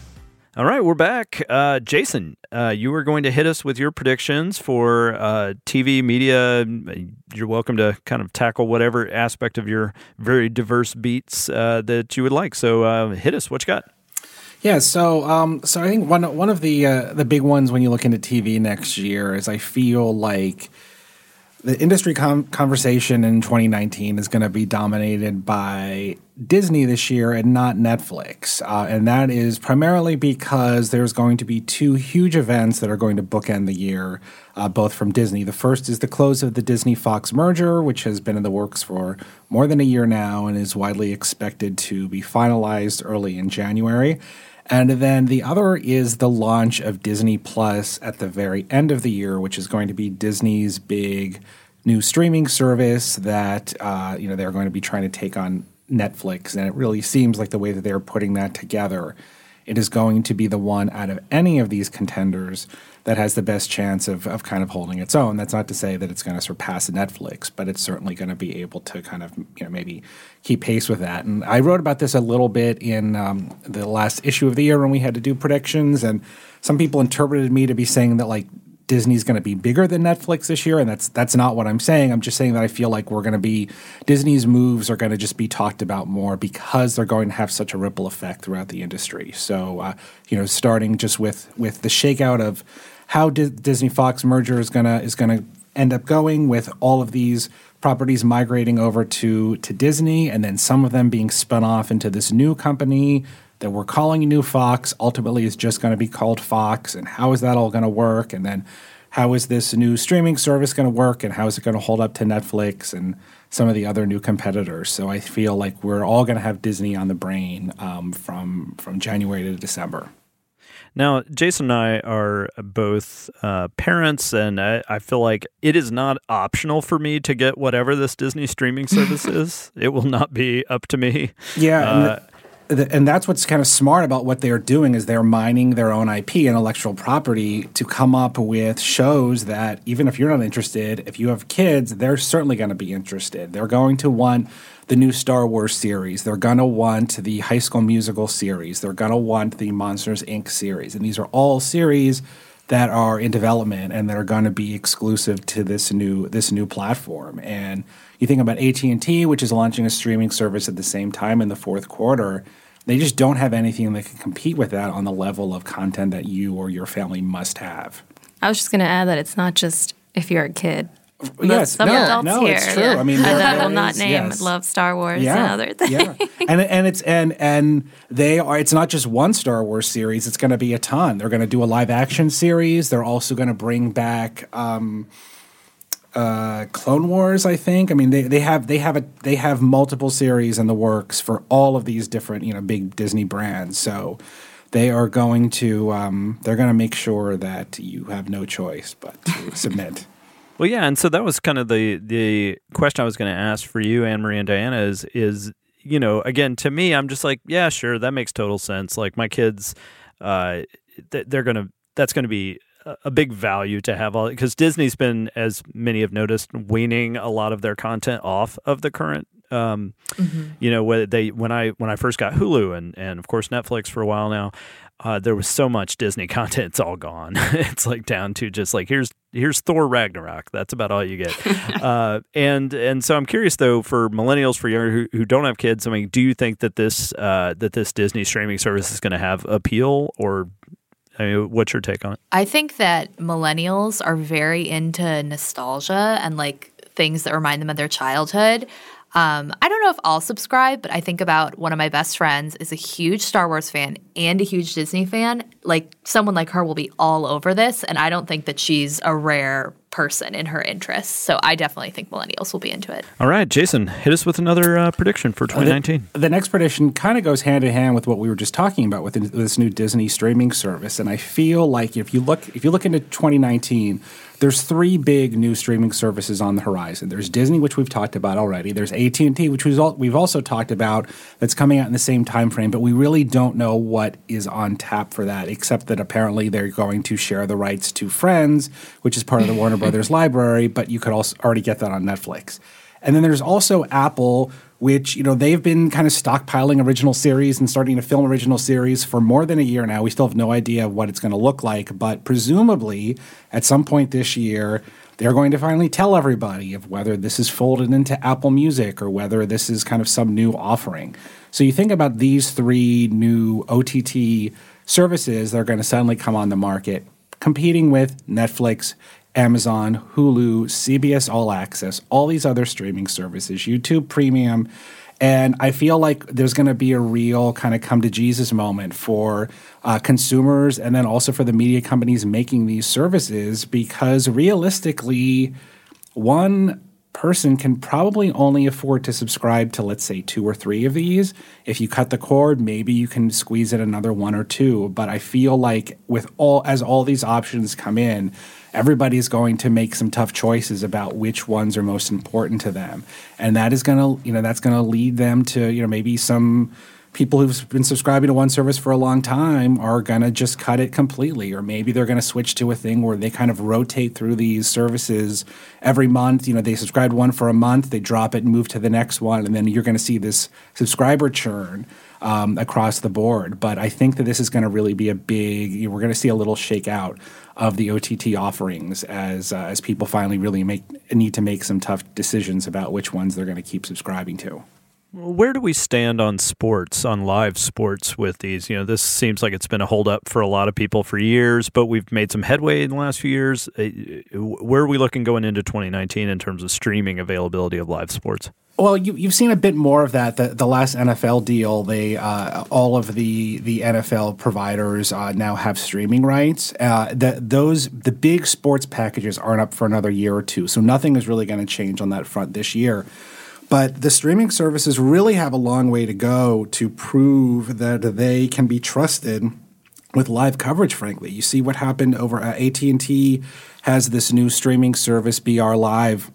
All right, we're back. Uh, Jason, uh, you were going to hit us with your predictions for uh, TV media. You're welcome to kind of tackle whatever aspect of your very diverse beats uh, that you would like. So uh, hit us. What you got? Yeah, so um, so I think one one of the uh, the big ones when you look into TV next year is I feel like the industry com- conversation in 2019 is going to be dominated by Disney this year and not Netflix. Uh, and that is primarily because there's going to be two huge events that are going to bookend the year, uh, both from Disney. The first is the close of the Disney Fox merger, which has been in the works for more than a year now and is widely expected to be finalized early in January. And then the other is the launch of Disney Plus at the very end of the year, which is going to be Disney's big new streaming service that uh, you know they're going to be trying to take on Netflix. And it really seems like the way that they're putting that together, it is going to be the one out of any of these contenders that has the best chance of, of kind of holding its own. That's not to say that it's going to surpass Netflix, but it's certainly going to be able to kind of you know maybe keep pace with that. And I wrote about this a little bit in um, the last issue of the year when we had to do predictions, and some people interpreted me to be saying that like Disney's going to be bigger than Netflix this year, and that's that's not what I'm saying. I'm just saying that I feel like we're going to be Disney's moves are going to just be talked about more because they're going to have such a ripple effect throughout the industry. So uh, you know, starting just with with the shakeout of how D- Disney Fox merger is gonna is gonna end up going with all of these properties migrating over to to Disney, and then some of them being spun off into this new company that we're calling new Fox ultimately is just going to be called Fox, and how is that all going to work? And then how is this new streaming service going to work, and how is it going to hold up to Netflix and some of the other new competitors? So I feel like we're all going to have Disney on the brain um, from from January to December. Now, Jason and I are both uh, parents, and I, I, feel like it is not optional for me to get whatever this Disney streaming (laughs) service is. It will not be up to me. Yeah. Uh, and that's what's kind of smart about what they're doing is they're mining their own IP intellectual property to come up with shows that even if you're not interested, if you have kids, they're certainly going to be interested. They're going to want the new Star Wars series. They're going to want the High School Musical series. They're going to want the Monsters Inc. series. And these are all series that are in development and that are going to be exclusive to this new this new platform. And you think about AT&T, which is launching a streaming service at the same time in the fourth quarter they just don't have anything that can compete with that on the level of content that you or your family must have. I was just going to add that it's not just if you're a kid. Yes, some no, adults no, here. it's true. I mean, (laughs) that will not name yes. love Star Wars yeah, and other things. Yeah, and and it's and and they are. It's not just one Star Wars series. It's going to be a ton. They're going to do a live action series. They're also going to bring back. Um, uh, Clone Wars. I think. I mean, they, they have they have a they have multiple series in the works for all of these different you know big Disney brands. So they are going to um, they're going to make sure that you have no choice but to (laughs) submit. Well, yeah, and so that was kind of the the question I was going to ask for you, Anne Marie and Diana is is you know again to me I'm just like yeah sure that makes total sense like my kids uh, they're gonna that's going to be a big value to have all because Disney's been, as many have noticed, weaning a lot of their content off of the current. Um, mm-hmm. You know, when they when I when I first got Hulu and and of course Netflix for a while now, uh, there was so much Disney (laughs) content. It's all gone. (laughs) it's like down to just like here's here's Thor Ragnarok. That's about all you get. (laughs) uh, and and so I'm curious though for millennials for younger who, who don't have kids. I mean, do you think that this uh, that this Disney streaming service is going to have appeal or I mean, what's your take on it? I think that millennials are very into nostalgia and like things that remind them of their childhood. Um, I don't know if I'll subscribe, but I think about one of my best friends is a huge Star Wars fan and a huge Disney fan. Like someone like her will be all over this, and I don't think that she's a rare person in her interests. So I definitely think millennials will be into it. All right, Jason, hit us with another uh, prediction for 2019. The, the, next prediction kind of goes hand in hand with what we were just talking about with this new Disney streaming service, and I feel like if you look if you look into 2019 there's three big new streaming services on the horizon. There's Disney, which we've talked about already. There's AT&T, which we've also talked about, that's coming out in the same time frame. But we really don't know what is on tap for that, except that apparently they're going to share the rights to Friends, which is part of the Warner (laughs) Brothers library. But you could also already get that on Netflix. And then there's also Apple, which you know they've been kind of stockpiling original series and starting to film original series for more than a year now. We still have no idea what it's going to look like, but presumably at some point this year they're going to finally tell everybody of whether this is folded into Apple Music or whether this is kind of some new offering. So you think about these three new OTT services that are going to suddenly come on the market, competing with Netflix, Amazon, Hulu, CBS All Access, all these other streaming services, YouTube Premium. And I feel like there's going to be a real kind of come to Jesus moment for uh, consumers and then also for the media companies making these services because realistically, one person can probably only afford to subscribe to let's say two or three of these if you cut the cord maybe you can squeeze in another one or two but i feel like with all as all these options come in everybody's going to make some tough choices about which ones are most important to them. And that is going to you know that's going to lead them to you know maybe some people who've been subscribing to one service for a long time are going to just cut it completely. Or maybe they're going to switch to a thing where they kind of rotate through these services every month. You know they subscribe one for a month they drop it and move to the next one and then you're going to see this subscriber churn um, across the board. But i think that this is going to really be a big we're going to see a little shakeout of the ott offerings as uh, as people finally really make need to make some tough decisions about which ones they're going to keep subscribing to where do we stand on sports, on live sports with these? You know, this seems like it's been a holdup for a lot of people for years, but we've made some headway in the last few years. Uh, where are we looking going into 2019 in terms of streaming availability of live sports? Well, you, have seen a bit more of that. The, the last NFL deal, they uh, all of the the NFL providers uh, now have streaming rights. Uh, the, those the big sports packages aren't up for another year or two, so nothing is really going to change on that front this year. But the streaming services really have a long way to go to prove that they can be trusted with live coverage frankly you see what happened over uh, AT&T has this new streaming service BR Live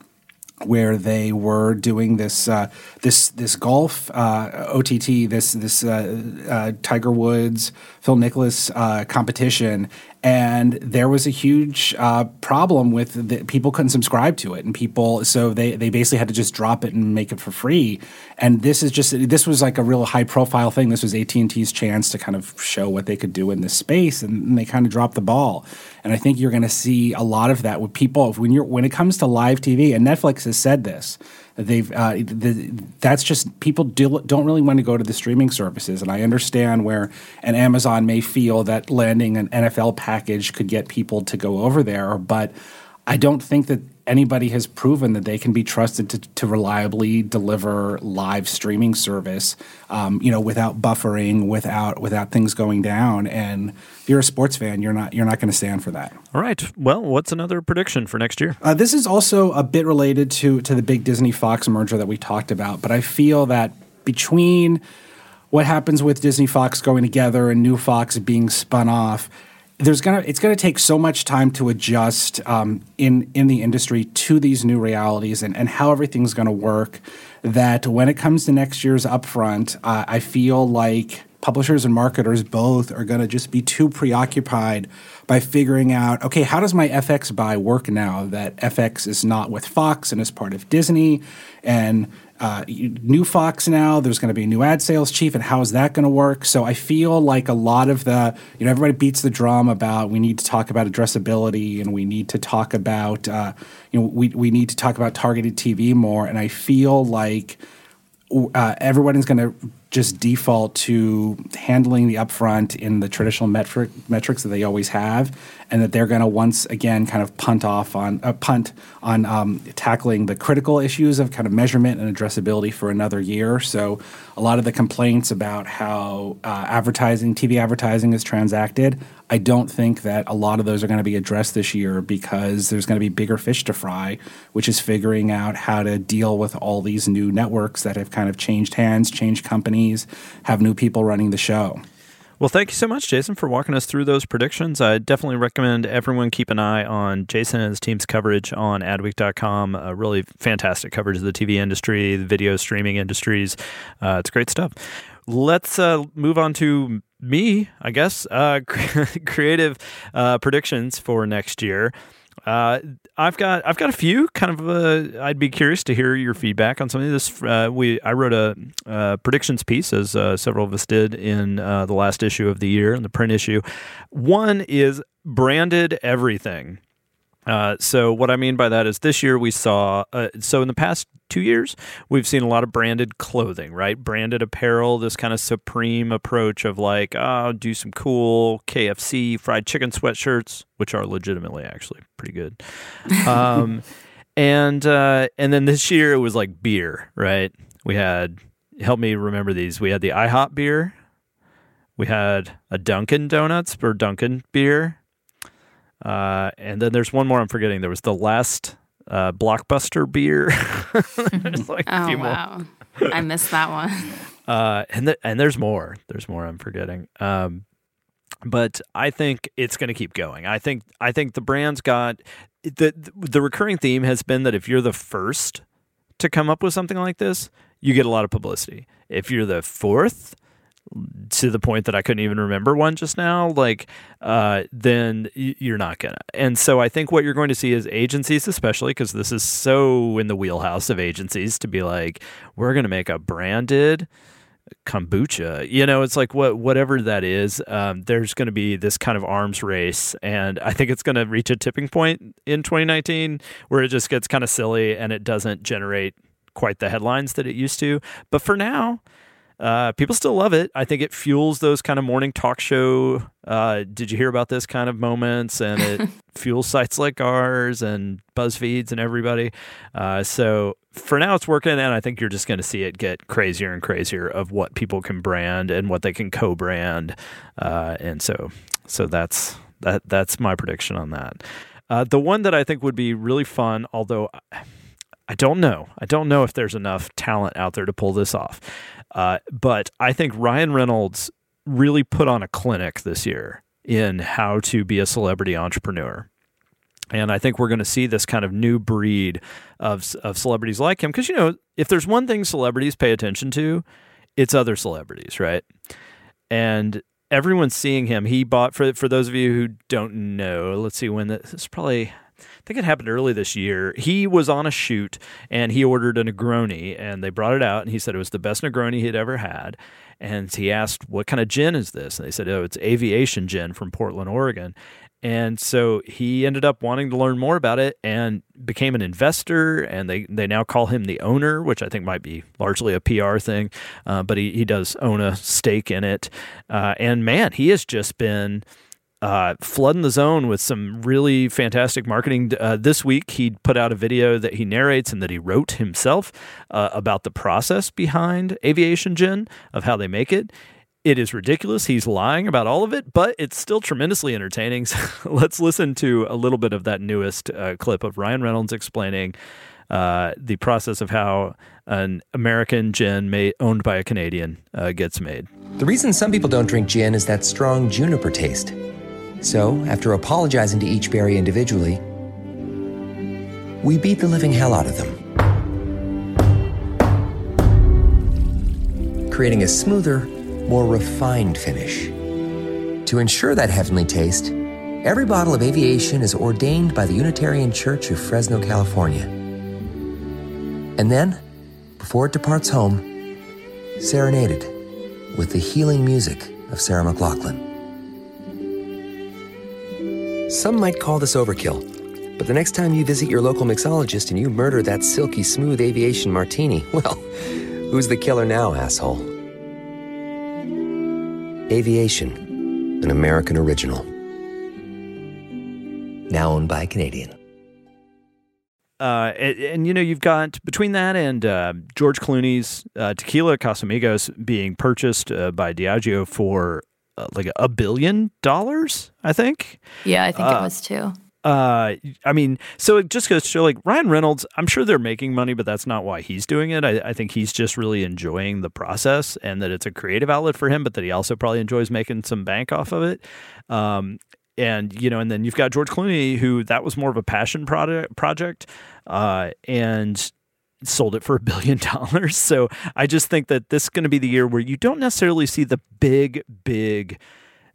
where they were doing this uh, this this golf uh, OTT this this uh, uh, Tiger Woods Phil Mickelson uh, competition and there was a huge uh, problem with the, people couldn't subscribe to it and people so they, they basically had to just drop it and make it for free. And this is just this was like a real high profile thing. This was AT&T's chance to kind of show what they could do in this space and, and they kind of dropped the ball. And I think you're going to see a lot of that with people. When you're when it comes to live TV and Netflix has said this they've uh, the, that's just people do, don't really want to go to the streaming services and i understand where an amazon may feel that landing an nfl package could get people to go over there but i don't think that anybody has proven that they can be trusted to, to reliably deliver live streaming service, um, you know, without buffering, without without things going down. And if you're a sports fan, you're not you're not going to stand for that. All right. Well, what's another prediction for next year? Uh, this is also a bit related to to the big Disney Fox merger that we talked about, but I feel that between what happens with Disney Fox going together and New Fox being spun off there's gonna it's gonna take so much time to adjust um, in in the industry to these new realities and, and how everything's gonna work. That when it comes to next year's upfront, uh, I feel like publishers and marketers both are gonna just be too preoccupied by figuring out okay how does my FX buy work now that FX is not with Fox and is part of Disney and uh, new Fox now. There's going to be a new ad sales chief, and how is that going to work? So I feel like a lot of the, you know, everybody beats the drum about we need to talk about addressability and we need to talk about, uh, you know, we, we need to talk about targeted TV more. And I feel like uh, everyone is going to just default to handling the upfront in the traditional metric metrics that they always have, and that they're going to once again kind of punt off on uh, punt on um, tackling the critical issues of kind of measurement and addressability for another year. So a lot of the complaints about how uh, advertising, TV advertising, is transacted. I don't think that a lot of those are going to be addressed this year because there's going to be bigger fish to fry, which is figuring out how to deal with all these new networks that have kind of changed hands, changed companies, have new people running the show. Well, thank you so much, Jason, for walking us through those predictions. I definitely recommend everyone keep an eye on Jason and his team's coverage on adweek.com. Really fantastic coverage of the TV industry, the video streaming industries. Uh, it's great stuff. Let's uh, move on to me, I guess. Uh, (laughs) creative uh, predictions for next year. Uh, I've got I've got a few kind of. Uh, I'd be curious to hear your feedback on some of this. Uh, we I wrote a uh, predictions piece, as uh, several of us did in uh, the last issue of the year, in the print issue. One is branded everything. Uh, so what I mean by that is this year we saw uh, so in the past two years we've seen a lot of branded clothing, right? Branded apparel, this kind of supreme approach of like, oh, do some cool KFC fried chicken sweatshirts, which are legitimately actually pretty good. Um, (laughs) and uh, and then this year it was like beer, right? We had help me remember these. We had the IHOP beer. We had a Dunkin' Donuts or Dunkin' beer. Uh, and then there's one more I'm forgetting. There was the last uh, blockbuster beer. (laughs) there's like a Oh few more. wow, I missed that one. (laughs) Uh, and th- and there's more. There's more I'm forgetting. Um, but I think it's going to keep going. I think I think the brand's got the the recurring theme has been that if you're the first to come up with something like this, you get a lot of publicity. If you're the fourth, to the point that I couldn't even remember one just now, like, uh, then you're not gonna. And so I think what you're going to see is agencies, especially because this is so in the wheelhouse of agencies, to be like, we're to make a branded kombucha. You know, it's like what whatever that is. Um, there's going to be this kind of arms race, and I think it's going to reach a tipping point in 2019 where it just gets kind of silly and it doesn't generate quite the headlines that it used to. But for now. Uh, people still love it. I think it fuels those kind of morning talk show. Uh, did you hear about this kind of moments? And it (laughs) fuels sites like ours and BuzzFeeds and everybody. Uh, so for now, it's working, and I think you're just going to see it get crazier and crazier of what people can brand and what they can co-brand. Uh, and so, so that's that. That's my prediction on that. Uh, the one that I think would be really fun, although. I don't know. I don't know if there's enough talent out there to pull this off. Uh, but I think Ryan Reynolds really put on a clinic this year in how to be a celebrity entrepreneur. And I think we're going to see this kind of new breed of, of celebrities like him. Because, you know, if there's one thing celebrities pay attention to, it's other celebrities, right? And everyone's seeing him. He bought, for, for those of you who don't know, let's see when this is probably think it happened early this year. He was on a shoot and he ordered a Negroni and they brought it out and he said it was the best Negroni he'd ever had. And he asked, What kind of gin is this? And they said, Oh, it's aviation gin from Portland, Oregon. And so he ended up wanting to learn more about it and became an investor. And they, they now call him the owner, which I think might be largely a PR thing. Uh, but he, he does own a stake in it. Uh, and man, he has just been uh, flooding the zone with some really fantastic marketing. Uh, this week, he put out a video that he narrates and that he wrote himself uh, about the process behind aviation gin, of how they make it. It is ridiculous. He's lying about all of it, but it's still tremendously entertaining. (laughs) So let's listen to a little bit of that newest uh, clip of Ryan Reynolds explaining uh, the process of how an American gin made, owned by a Canadian uh, gets made. The reason some people don't drink gin is that strong juniper taste. So, after apologizing to each berry individually, we beat the living hell out of them. Creating a smoother, more refined finish. To ensure that heavenly taste, every bottle of aviation is ordained by the Unitarian Church of Fresno, California. And then, before it departs home, serenaded with the healing music of Sarah McLachlan. Some might call this overkill, but the next time you visit your local mixologist and you murder that silky smooth aviation martini, (laughs) well, who's the killer now, asshole? Aviation, an American original. Now owned by a Canadian. Uh, and, and, you know you've got between that and uh, George Clooney's uh, Tequila Casamigos being purchased uh, by Diageo for uh, like a billion dollars, I think. Yeah, I think it Uh, was too. Uh, I mean, so it just goes to show like Ryan Reynolds, I'm sure they're making money, but that's not why he's doing it. I, I think he's just really enjoying the process and that it's a creative outlet for him, but that he also probably enjoys making some bank off of it. Um, and you know, and then you've got George Clooney, who that was more of a passion product project, uh, and sold it for a billion (laughs) dollars. So I just think that this is going to be the year where you don't necessarily see the big, big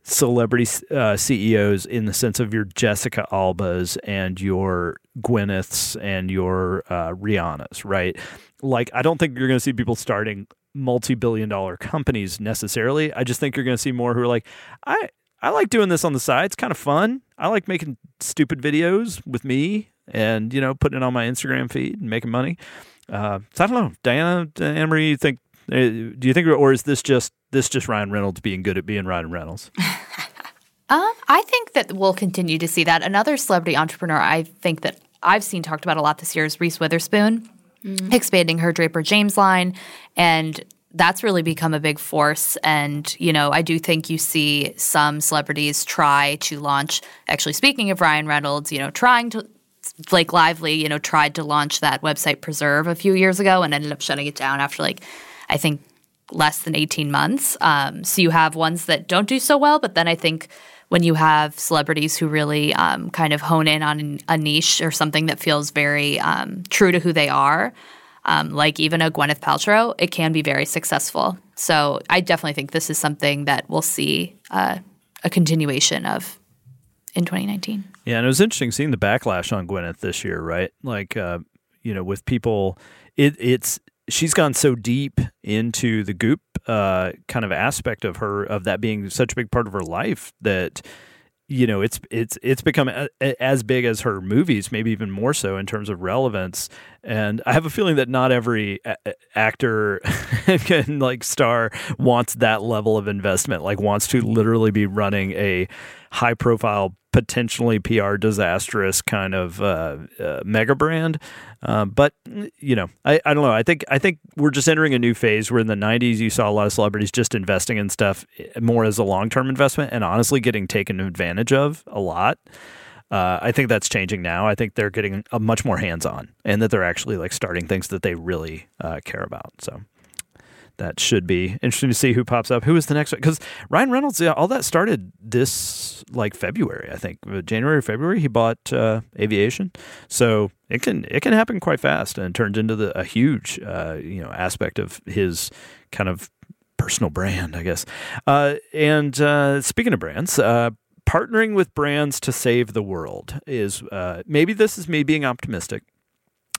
celebrity uh, CEOs in the sense of your Jessica Albas and your Gwyneths and your uh, Rihannas, right? Like, I don't think you're going to see people starting multi-billion dollar companies necessarily. I just think you're going to see more who are like, I I like doing this on the side. It's kind of fun. I like making stupid videos with me and you know putting it on my Instagram feed and making money. Uh, so I don't know, Diana, Anne Marie. You think? Uh, do you think, or is this just this just Ryan Reynolds being good at being Ryan Reynolds? (laughs) um, I think that we'll continue to see that. Another celebrity entrepreneur I think that I've seen talked about a lot this year is Reese Witherspoon, mm-hmm. expanding her Draper James line and that's really become a big force. And, you know, I do think you see some celebrities try to launch, actually, speaking of Ryan Reynolds, you know, trying to, Blake Lively, you know, tried to launch that website Preserve a few years ago and ended up shutting it down after, like, I think less than 18 months. Um, so you have ones that don't do so well, but then I think when you have celebrities who really um, kind of hone in on a niche or something that feels very um, true to who they are, um, like even a Gwyneth Paltrow, it can be very successful. So I definitely think this is something that we'll see uh, a continuation of in 2019. Yeah, and it was interesting seeing the backlash on Gwyneth this year, right? Like, uh, you know, with people, it, it's she's gone so deep into the goop uh, kind of aspect of her of that being such a big part of her life that you know it's it's it's become a, a, as big as her movies maybe even more so in terms of relevance and i have a feeling that not every a- actor (laughs) can like star wants that level of investment like wants to literally be running a high profile potentially PR disastrous kind of uh, uh, mega brand. Uh, but you know, I, I don't know. I think I think we're just entering a new phase. Where in the '90s, you saw a lot of celebrities just investing in stuff eh, more as a long term investment, and honestly, getting taken advantage of a lot. Uh, I think that's changing now. I think they're getting a much more hands on, and that they're actually like starting things that they really uh, care about. So that should be interesting to see who pops up. Who is the next one? Because Ryan Reynolds, yeah, all that started this like February, I think, uh, January, February. He bought uh, Aviation, so it can it can happen quite fast and turns into the, a huge uh, you know aspect of his kind of personal brand, I guess. Uh, and uh, speaking of brands, uh, partnering with brands to save the world is maybe this is me being optimistic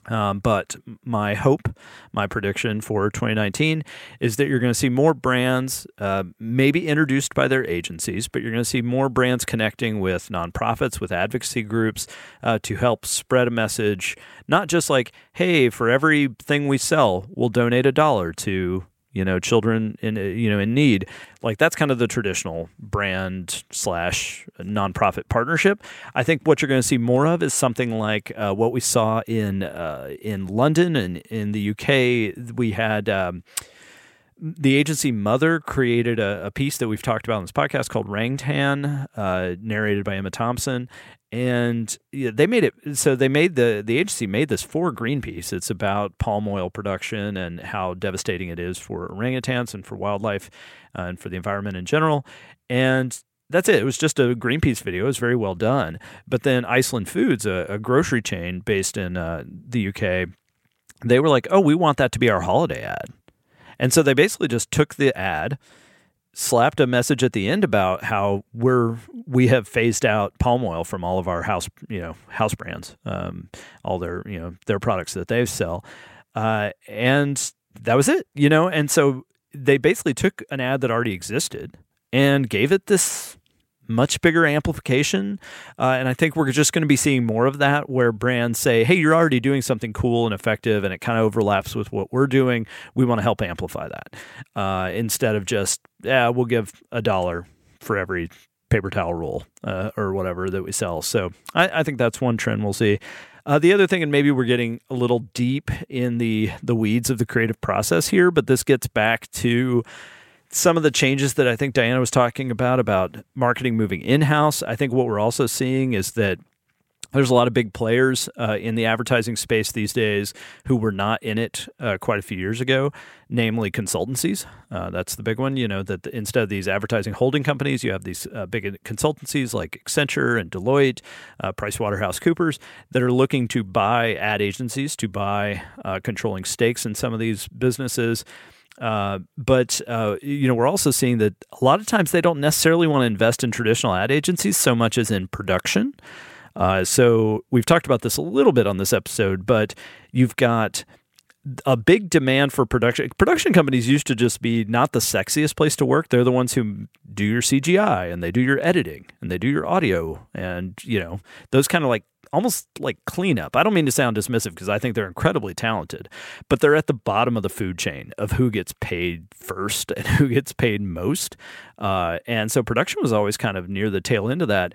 um, but my hope, my prediction for 2019 is that you're going to see more brands, uh, maybe introduced by their agencies, but you're going to see more brands connecting with nonprofits, with advocacy groups uh, to help spread a message. Not just like, hey, for everything we sell, we'll donate a dollar to you know children in you know in need. Like that's kind of the traditional brand slash nonprofit partnership. I think what you're going to see more of is something like uh, what we saw in uh, in london and in the uk we had um, the agency Mother created a, a, piece that we've talked about in this podcast called Rangtan, uh, narrated by Emma Thompson, and they made it. So they made the the agency made this for Greenpeace. It's about palm oil production and how devastating it is for orangutans and for wildlife uh, and for the environment in general. And that's it. It was just a Greenpeace video. It was very well done. But then Iceland Foods, a, a grocery chain based in uh, the UK, they were like, "Oh, we want that to be our holiday ad." And so they basically just took the ad, slapped a message at the end about how we're we have phased out palm oil from all of our house you know house brands, um, all their you know their products that they sell, uh, and that was it. You know, and so they basically took an ad that already existed and gave it this much bigger amplification. Uh, and I think we're just going to be seeing more of that where brands say, hey, you're already doing something cool and effective and it kind of overlaps with what we're doing. We want to help amplify that uh, instead of just, yeah, we'll give a dollar for every paper towel roll uh, or whatever that we sell. So I, I think that's one trend we'll see. Uh, the other thing, and maybe we're getting a little deep in the the weeds of the creative process here, but this gets back to some of the changes that I think Diana was talking about, about marketing moving in house. I think what we're also seeing is that there's a lot of big players uh, in the advertising space these days who were not in it uh, quite a few years ago, namely consultancies. Uh, that's the big one. You know, that the, instead of these advertising holding companies, you have these uh, big consultancies like Accenture and Deloitte, uh, PricewaterhouseCoopers, that are looking to buy ad agencies, to buy uh, controlling stakes in some of these businesses Uh, but uh, you know, we're also seeing that a lot of times they don't necessarily want to invest in traditional ad agencies so much as in production. Uh, so we've talked about this a little bit on this episode, but you've got a big demand for production. Production companies used to just be not the sexiest place to work. They're the ones who do your CGI and they do your editing and they do your audio and you know those kind of like almost like cleanup. I don't mean to sound dismissive because I think they're incredibly talented, but they're at the bottom of the food chain of who gets paid first and (laughs) who gets paid most. Uh, and so production was always kind of near the tail end of that.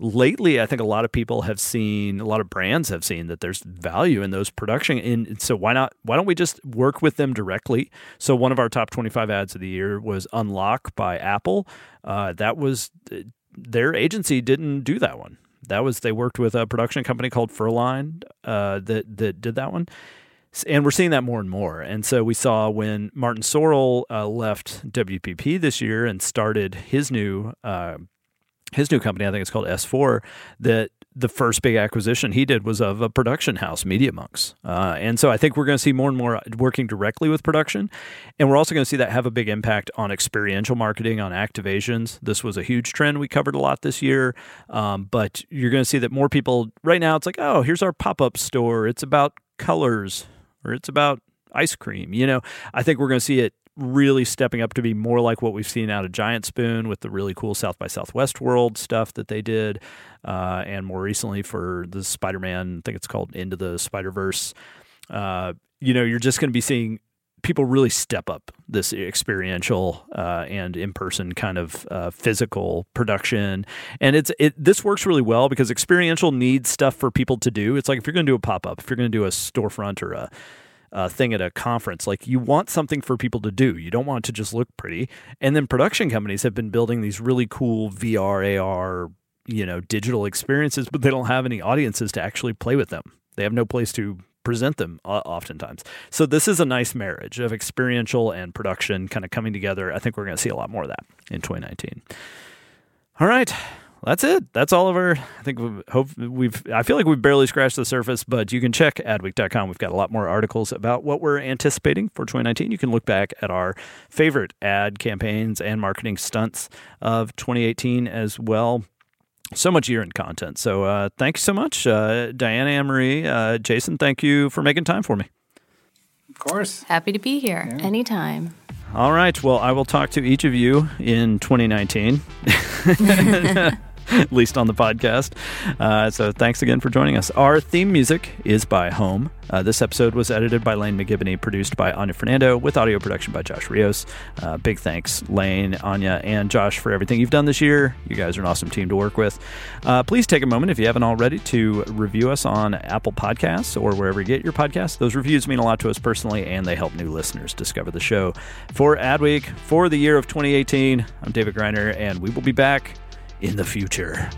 Lately, I think a lot of people have seen, a lot of brands have seen that there's value in those production. And so why not? Why don't we just work with them directly? So one of our top 25 ads of the year was Unlock by Apple. Uh, that was their agency didn't do that one that was they worked with a production company called Furlined uh, that that did that one, and we're seeing that more and more. And so we saw when Martin Sorrell uh, left WPP this year and started his new uh, his new company, I think it's called S4, that the first big acquisition he did was of a production house, MediaMonks. Uh, and so I think we're going to see more and more working directly with production. And we're also going to see that have a big impact on experiential marketing, on activations. This was a huge trend we covered a lot this year. Um, but you're going to see that more people, right now, it's like, oh, here's our pop up store. It's about colors or it's about ice cream. You know, I think we're going to see it really stepping up to be more like what we've seen out of Giant Spoon with the really cool South by Southwest World stuff that they did, uh, and more recently for the Spider Man, I think it's called Into the Spider Verse. Uh, you know, you're just going to be seeing people really step up this experiential uh, and in-person kind of uh, physical production and it's it this works really well because experiential needs stuff for people to do it's like if you're going to do a pop-up if you're going to do a storefront or a uh, thing at a conference. Like you want something for people to do. You don't want it to just look pretty. And then production companies have been building these really cool VR, AR, you know, digital experiences, but they don't have any audiences to actually play with them. They have no place to present them uh, oftentimes. So this is a nice marriage of experiential and production kind of coming together. I think we're going to see a lot more of that in 2019. All right that's it. That's all of our. I think we hope we've. I feel like we've barely scratched the surface, but you can check adweek.com. We've got a lot more articles about what we're anticipating for 2019. You can look back at our favorite ad campaigns and marketing stunts of 2018 as well. So much year in content. So uh, thanks so much, uh, Diana Anne Marie, uh, Jason. Thank you for making time for me. Of course. Happy to be here yeah. anytime. All right. Well, I will talk to each of you in 2019. (laughs) (laughs) (laughs) at least on the podcast. Uh, so thanks again for joining us. Our theme music is by Home. Uh, this episode was edited by Lane McGibney, produced by Anya Fernando, with audio production by Josh Rios. Uh, big thanks, Lane, Anya, and Josh, for everything you've done this year. You guys are an awesome team to work with. Uh, please take a moment, if you haven't already, to review us on Apple Podcasts or wherever you get your podcasts. Those reviews mean a lot to us personally, and they help new listeners discover the show. For Adweek, for the year of 2018, I'm David Griner, and we will be back in the future.